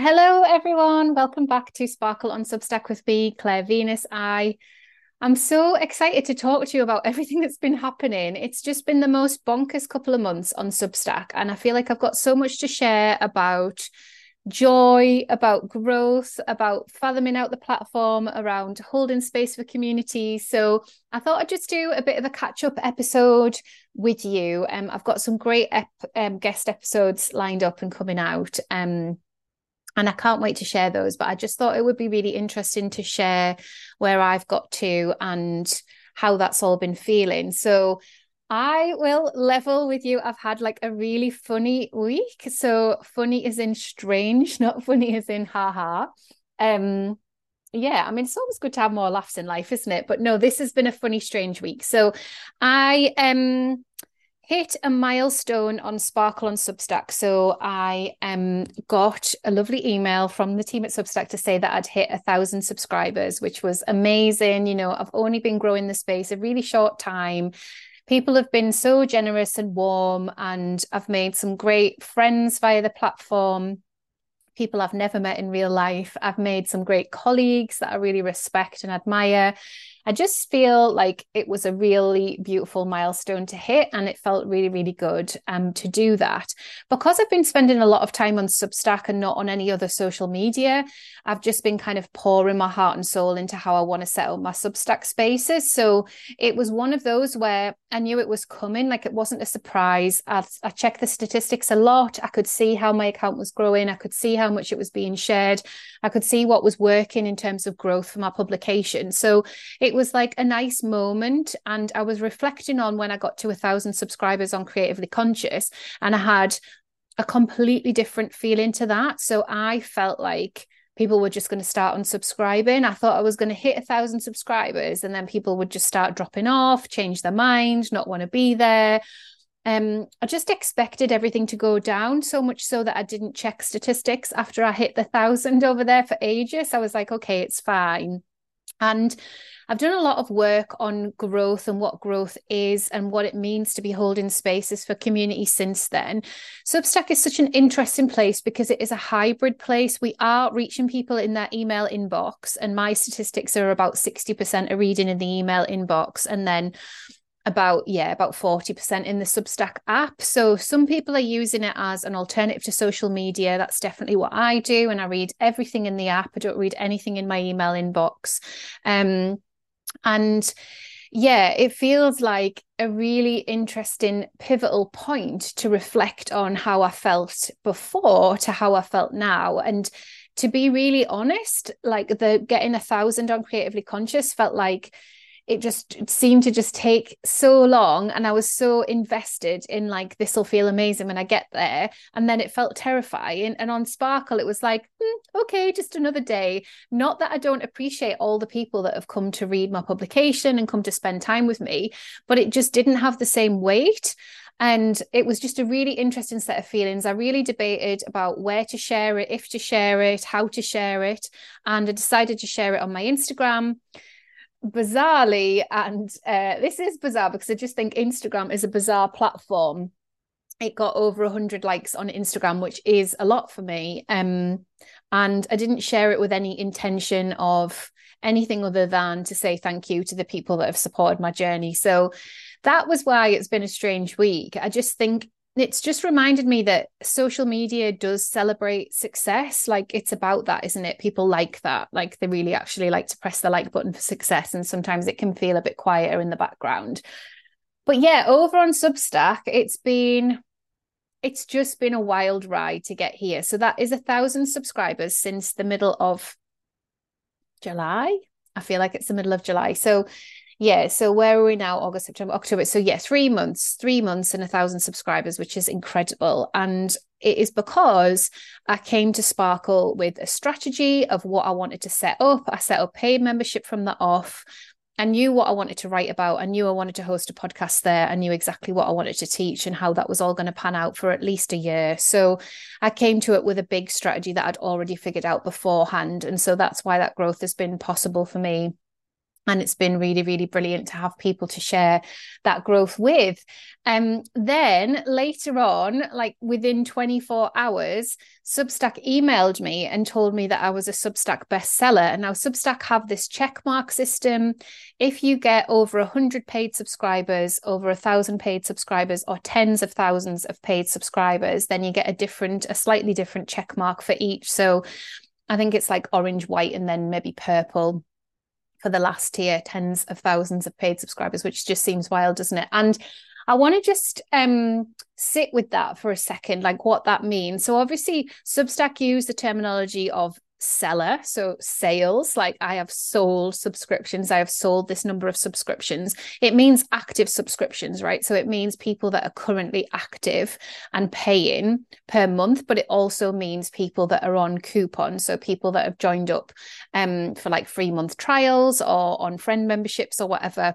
Hello, everyone. Welcome back to Sparkle on Substack with me, Claire Venus. I am so excited to talk to you about everything that's been happening. It's just been the most bonkers couple of months on Substack, and I feel like I've got so much to share about joy, about growth, about fathoming out the platform, around holding space for community. So I thought I'd just do a bit of a catch up episode with you. Um, I've got some great ep- um, guest episodes lined up and coming out. Um, and I can't wait to share those. But I just thought it would be really interesting to share where I've got to and how that's all been feeling. So I will level with you. I've had like a really funny week. So funny is in strange, not funny as in haha. Um yeah, I mean it's always good to have more laughs in life, isn't it? But no, this has been a funny, strange week. So I um hit a milestone on Sparkle on Substack. So I um got a lovely email from the team at Substack to say that I'd hit a thousand subscribers, which was amazing. You know, I've only been growing the space a really short time. People have been so generous and warm, and I've made some great friends via the platform. People I've never met in real life. I've made some great colleagues that I really respect and admire. I just feel like it was a really beautiful milestone to hit, and it felt really, really good um, to do that. Because I've been spending a lot of time on Substack and not on any other social media, I've just been kind of pouring my heart and soul into how I want to set up my Substack spaces. So it was one of those where I knew it was coming, like it wasn't a surprise. I, I checked the statistics a lot. I could see how my account was growing. I could see how much it was being shared. I could see what was working in terms of growth for my publication. So it was like a nice moment. And I was reflecting on when I got to a thousand subscribers on Creatively Conscious, and I had a completely different feeling to that. So I felt like people were just going to start unsubscribing. I thought I was going to hit a thousand subscribers and then people would just start dropping off, change their mind, not want to be there. Um, I just expected everything to go down so much so that I didn't check statistics after I hit the thousand over there for ages. I was like, okay, it's fine. And I've done a lot of work on growth and what growth is and what it means to be holding spaces for community since then. Substack is such an interesting place because it is a hybrid place. We are reaching people in their email inbox, and my statistics are about 60% are reading in the email inbox. And then about yeah about 40% in the substack app. So some people are using it as an alternative to social media. That's definitely what i do and i read everything in the app. I don't read anything in my email inbox. Um and yeah, it feels like a really interesting pivotal point to reflect on how I felt before to how I felt now. And to be really honest, like the getting a thousand on creatively conscious felt like it just it seemed to just take so long and i was so invested in like this will feel amazing when i get there and then it felt terrifying and on sparkle it was like mm, okay just another day not that i don't appreciate all the people that have come to read my publication and come to spend time with me but it just didn't have the same weight and it was just a really interesting set of feelings. I really debated about where to share it, if to share it, how to share it. And I decided to share it on my Instagram bizarrely, and uh, this is bizarre because I just think Instagram is a bizarre platform. It got over 100 likes on Instagram, which is a lot for me. Um, and I didn't share it with any intention of anything other than to say thank you to the people that have supported my journey. So that was why it's been a strange week. I just think it's just reminded me that social media does celebrate success. Like it's about that isn't it? People like that. Like they really actually like to press the like button for success and sometimes it can feel a bit quieter in the background. But yeah over on substack it's been it's just been a wild ride to get here. So that is a thousand subscribers since the middle of july. I feel like it's the middle of july. So yeah. So where are we now? August, September, October. So yeah, three months, three months and a thousand subscribers, which is incredible. And it is because I came to Sparkle with a strategy of what I wanted to set up. I set up paid membership from the off. I knew what I wanted to write about. I knew I wanted to host a podcast there. I knew exactly what I wanted to teach and how that was all going to pan out for at least a year. So I came to it with a big strategy that I'd already figured out beforehand. And so that's why that growth has been possible for me and it's been really really brilliant to have people to share that growth with. Um then later on like within 24 hours substack emailed me and told me that i was a substack bestseller. And now substack have this check mark system. If you get over 100 paid subscribers over a thousand paid subscribers or tens of thousands of paid subscribers then you get a different a slightly different check mark for each. So i think it's like orange white and then maybe purple for the last tier, tens of thousands of paid subscribers, which just seems wild, doesn't it? And I want to just um, sit with that for a second, like what that means. So, obviously, Substack use the terminology of seller so sales like i have sold subscriptions i have sold this number of subscriptions. It means active subscriptions right? So it means people that are currently active and paying per month but it also means people that are on coupons so people that have joined up um for like free month trials or on friend memberships or whatever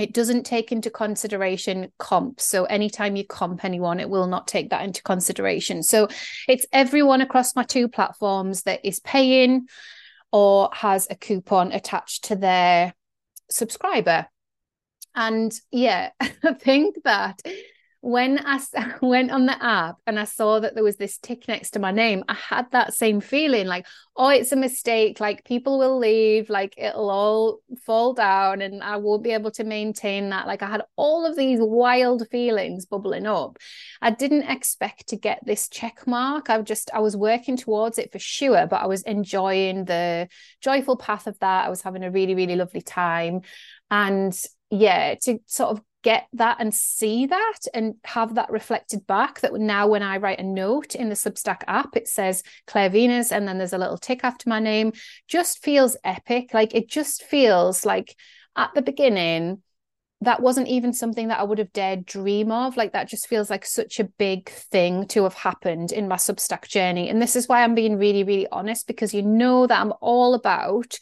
it doesn't take into consideration comps. So anytime you comp anyone, it will not take that into consideration. So it's everyone across my two platforms that is paying or has a coupon attached to their subscriber. And yeah, I think that when I went on the app and I saw that there was this tick next to my name, I had that same feeling like, oh, it's a mistake. Like people will leave, like it'll all fall down and I won't be able to maintain that. Like I had all of these wild feelings bubbling up. I didn't expect to get this check mark. I just, I was working towards it for sure, but I was enjoying the joyful path of that. I was having a really, really lovely time. And yeah, to sort of get that and see that and have that reflected back that now when I write a note in the Substack app, it says Claire Venus and then there's a little tick after my name, just feels epic. Like it just feels like at the beginning, that wasn't even something that I would have dared dream of. Like that just feels like such a big thing to have happened in my Substack journey. And this is why I'm being really, really honest because you know that I'm all about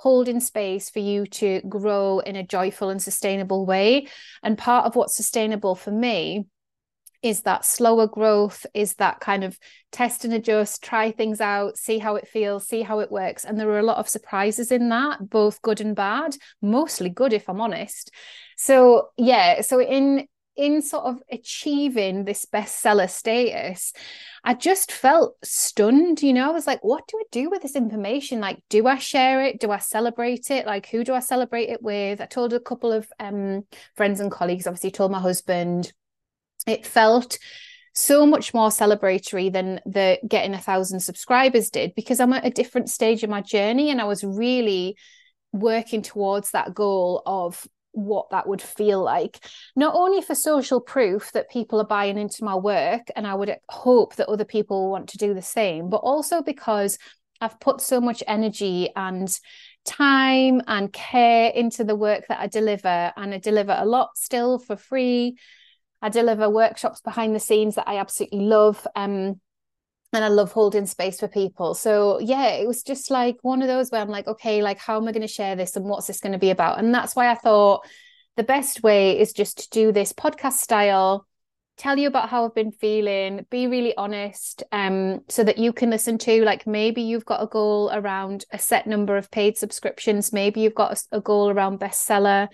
holding space for you to grow in a joyful and sustainable way. And part of what's sustainable for me is that slower growth, is that kind of test and adjust, try things out, see how it feels, see how it works. And there are a lot of surprises in that, both good and bad, mostly good, if I'm honest. So, yeah, so in in sort of achieving this bestseller status, I just felt stunned. You know, I was like, what do I do with this information? Like, do I share it? Do I celebrate it? Like, who do I celebrate it with? I told a couple of um, friends and colleagues, obviously, told my husband. It felt so much more celebratory than the getting a thousand subscribers did because I'm at a different stage of my journey and I was really working towards that goal of what that would feel like. Not only for social proof that people are buying into my work and i would hope that other people want to do the same but also because i've put so much energy and time and care into the work that i deliver and i deliver a lot still for free. I deliver workshops behind the scenes that i absolutely love um, and I love holding space for people. So yeah, it was just like one of those where I'm like, okay, like how am I going to share this and what's this going to be about? And that's why I thought the best way is just to do this podcast style, tell you about how I've been feeling, be really honest, um, so that you can listen to like maybe you've got a goal around a set number of paid subscriptions, maybe you've got a, a goal around bestseller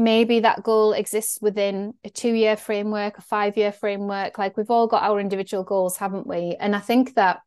maybe that goal exists within a two year framework, a five year framework. Like we've all got our individual goals, haven't we? And I think that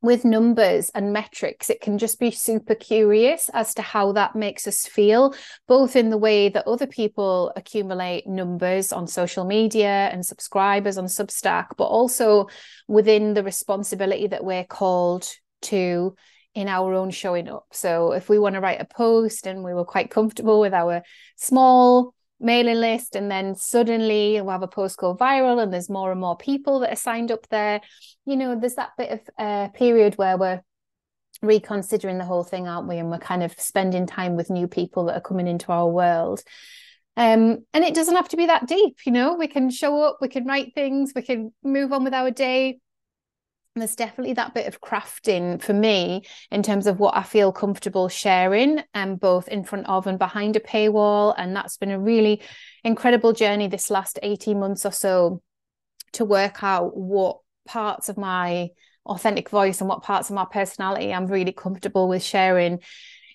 with numbers and metrics, it can just be super curious as to how that makes us feel, both in the way that other people accumulate numbers on social media and subscribers on Substack, but also within the responsibility that we're called to in our own showing up. So if we want to write a post and we were quite comfortable with our small mailing list and then suddenly we'll have a post go viral and there's more and more people that are signed up there, you know, there's that bit of uh, period where we're reconsidering the whole thing, aren't we? And we're kind of spending time with new people that are coming into our world. Um, and it doesn't have to be that deep, you know, we can show up, we can write things, we can move on with our day there's definitely that bit of crafting for me in terms of what I feel comfortable sharing, and um, both in front of and behind a paywall. And that's been a really incredible journey this last 18 months or so to work out what parts of my authentic voice and what parts of my personality I'm really comfortable with sharing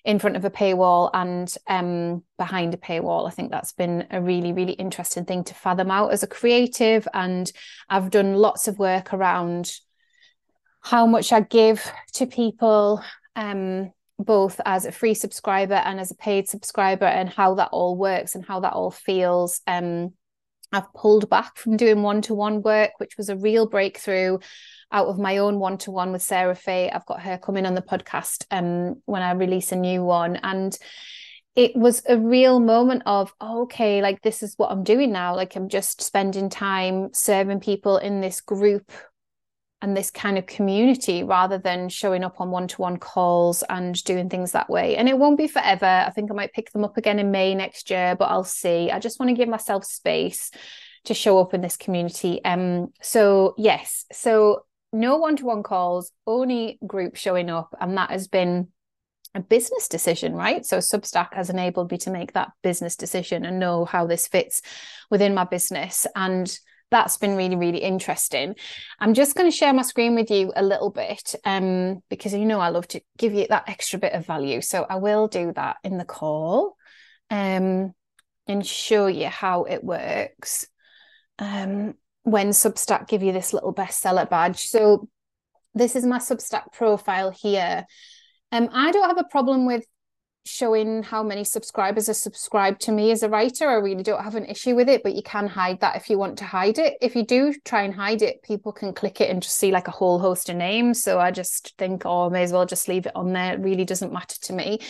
in front of a paywall and um, behind a paywall. I think that's been a really, really interesting thing to fathom out as a creative. And I've done lots of work around how much I give to people, um, both as a free subscriber and as a paid subscriber, and how that all works and how that all feels. Um, I've pulled back from doing one to one work, which was a real breakthrough out of my own one to one with Sarah Fay. I've got her coming on the podcast um, when I release a new one. And it was a real moment of, oh, okay, like this is what I'm doing now. Like I'm just spending time serving people in this group and this kind of community rather than showing up on one to one calls and doing things that way. And it won't be forever. I think I might pick them up again in May next year, but I'll see. I just want to give myself space to show up in this community. Um so yes, so no one-to-one calls, only group showing up, and that has been a business decision, right? So Substack has enabled me to make that business decision and know how this fits within my business. And that's been really, really interesting. I'm just going to share my screen with you a little bit um, because you know I love to give you that extra bit of value. So I will do that in the call um, and show you how it works. Um, when Substack give you this little bestseller badge. So this is my Substack profile here. Um, I don't have a problem with showing how many subscribers are subscribed to me as a writer. I really don't have an issue with it, but you can hide that if you want to hide it. If you do try and hide it, people can click it and just see like a whole host of names. So I just think, oh, may as well just leave it on there. It really doesn't matter to me.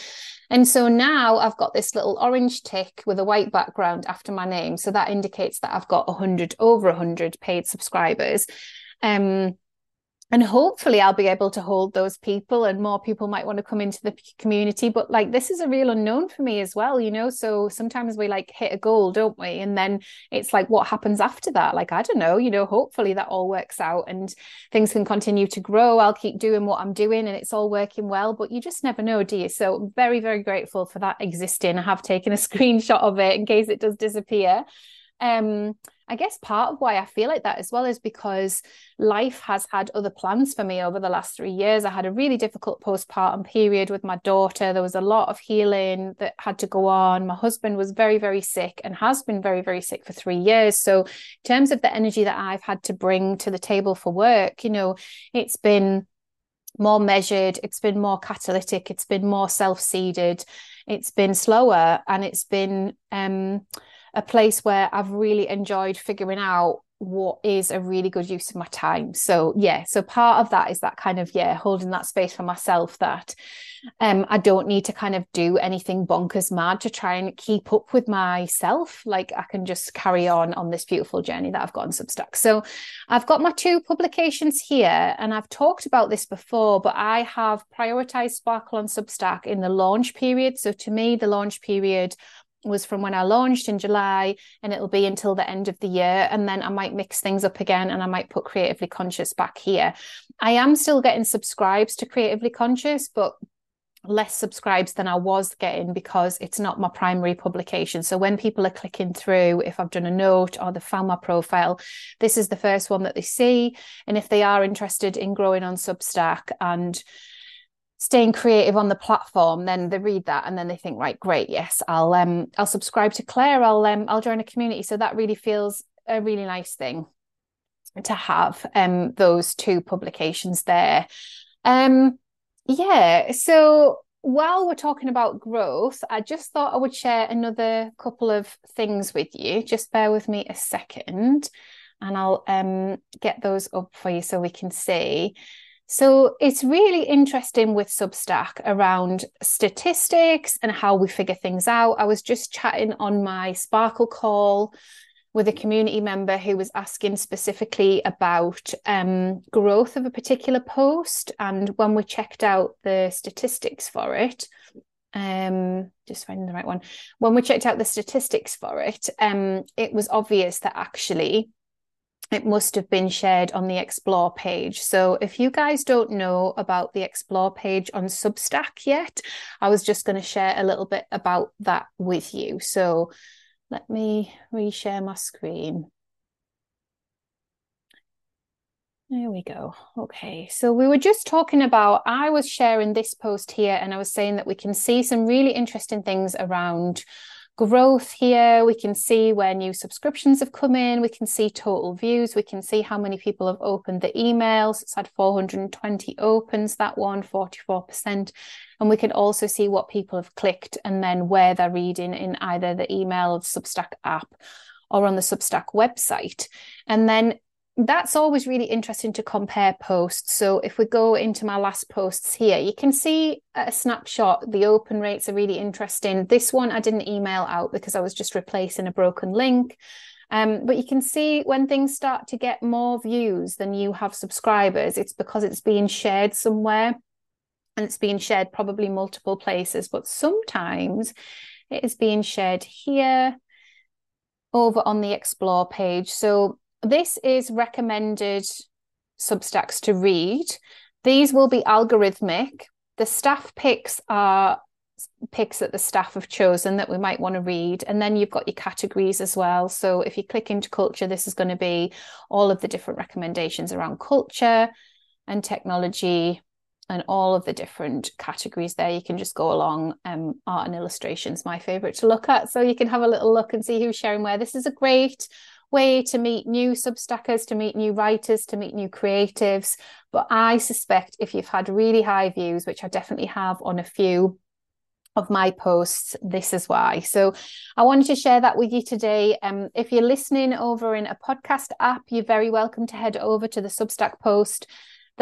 And so now I've got this little orange tick with a white background after my name. So that indicates that I've got 100, over 100 paid subscribers. Um, and hopefully I'll be able to hold those people and more people might want to come into the community but like this is a real unknown for me as well you know? So sometimes we like hit a goal don't we? And then it's like what happens after that? Like I don't know you know? Hopefully that all works out and things can continue to grow. I'll keep doing what I'm doing and it's all working well but you just never know do you? So very very grateful for that existing. I have taken a screenshot of it in case it does disappear. Um I guess part of why I feel like that as well is because life has had other plans for me over the last three years. I had a really difficult postpartum period with my daughter. There was a lot of healing that had to go on. My husband was very, very sick and has been very, very sick for three years. So, in terms of the energy that I've had to bring to the table for work, you know, it's been more measured, it's been more catalytic, it's been more self seeded, it's been slower, and it's been, um, a place where I've really enjoyed figuring out what is a really good use of my time. So yeah, so part of that is that kind of yeah, holding that space for myself that um I don't need to kind of do anything bonkers mad to try and keep up with myself. Like I can just carry on on this beautiful journey that I've got on Substack. So I've got my two publications here and I've talked about this before, but I have prioritized Sparkle on Substack in the launch period. So to me, the launch period was from when I launched in July and it'll be until the end of the year. And then I might mix things up again and I might put Creatively Conscious back here. I am still getting subscribes to Creatively Conscious, but less subscribes than I was getting because it's not my primary publication. So when people are clicking through, if I've done a note or they found my profile, this is the first one that they see. And if they are interested in growing on Substack and staying creative on the platform then they read that and then they think right great yes i'll um i'll subscribe to claire i'll um i'll join a community. So that really feels a really nice thing to have um those two publications there. Um yeah so while we're talking about growth i just thought i would share another couple of things with you. Just bear with me a second and i'll um get those up for you so we can see so it's really interesting with Substack around statistics and how we figure things out. I was just chatting on my Sparkle call with a community member who was asking specifically about um, growth of a particular post. And when we checked out the statistics for it, um, just finding the right one, when we checked out the statistics for it, um, it was obvious that actually it must have been shared on the Explore page. So if you guys don't know about the Explore page on Substack yet, I was just going to share a little bit about that with you. So let me reshare my screen. There we go. Okay. So we were just talking about, I was sharing this post here and I was saying that we can see some really interesting things around growth here. We can see where new subscriptions have come in. We can see total views. We can see how many people have opened the emails. It's had 420 opens, that one, 44%. And we can also see what people have clicked and then where they're reading in either the email Substack app or on the Substack website. And then that's always really interesting to compare posts. So if we go into my last posts here, you can see a snapshot. The open rates are really interesting. This one I didn't email out because I was just replacing a broken link. Um, but you can see when things start to get more views than you have subscribers, it's because it's being shared somewhere and it's being shared probably multiple places. But sometimes it is being shared here over on the explore page. So this is recommended Substacks to read. These will be algorithmic. The staff picks are picks that the staff have chosen that we might want to read. And then you've got your categories as well. So if you click into culture, this is going to be all of the different recommendations around culture and technology and all of the different categories there. You can just go along. Um, art and illustrations, my favorite to look at. So you can have a little look and see who's sharing where. This is a great way to meet new substackers, to meet new writers, to meet new creatives. But I suspect if you've had really high views, which I definitely have on a few of my posts, this is why. So I wanted to share that with you today. Um, if you're listening over in a podcast app, you're very welcome to head over to the Substack post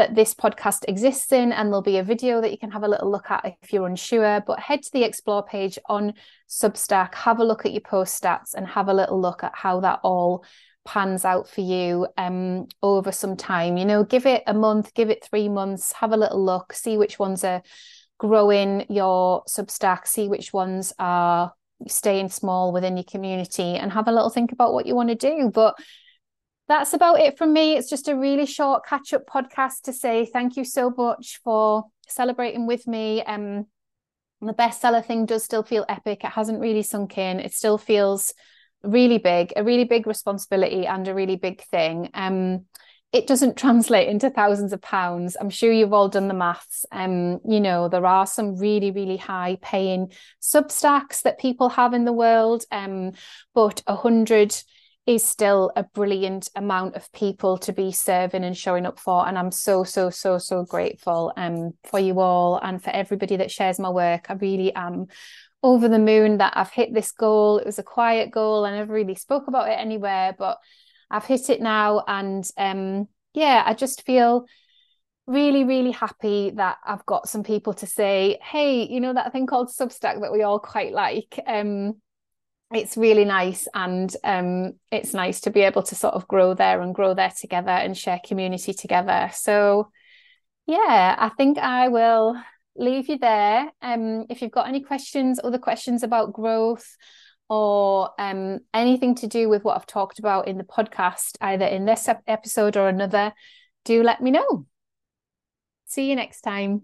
that this podcast exists in, and there'll be a video that you can have a little look at if you're unsure. But head to the explore page on Substack, have a look at your post stats, and have a little look at how that all pans out for you um, over some time. You know, give it a month, give it three months, have a little look, see which ones are growing your Substack, see which ones are staying small within your community, and have a little think about what you want to do. But that's about it from me. It's just a really short catch up podcast to say thank you so much for celebrating with me. Um, the bestseller thing does still feel epic. It hasn't really sunk in. It still feels really big, a really big responsibility and a really big thing. Um, it doesn't translate into thousands of pounds. I'm sure you've all done the maths. Um, you know, there are some really, really high paying substacks that people have in the world. Um, but a hundred is still a brilliant amount of people to be serving and showing up for. And I'm so, so, so, so grateful um, for you all and for everybody that shares my work. I really am over the moon that I've hit this goal. It was a quiet goal. I never really spoke about it anywhere, but I've hit it now. And um, yeah, I just feel really, really happy that I've got some people to say, hey, you know, that thing called Substack that we all quite like. Um, it's really nice and um, it's nice to be able to sort of grow there and grow there together and share community together. So yeah i think i will leave you there. Um, if you've got any questions other questions about growth or um, anything to do with what i've talked about in the podcast either in this episode or another do let me know. See you next time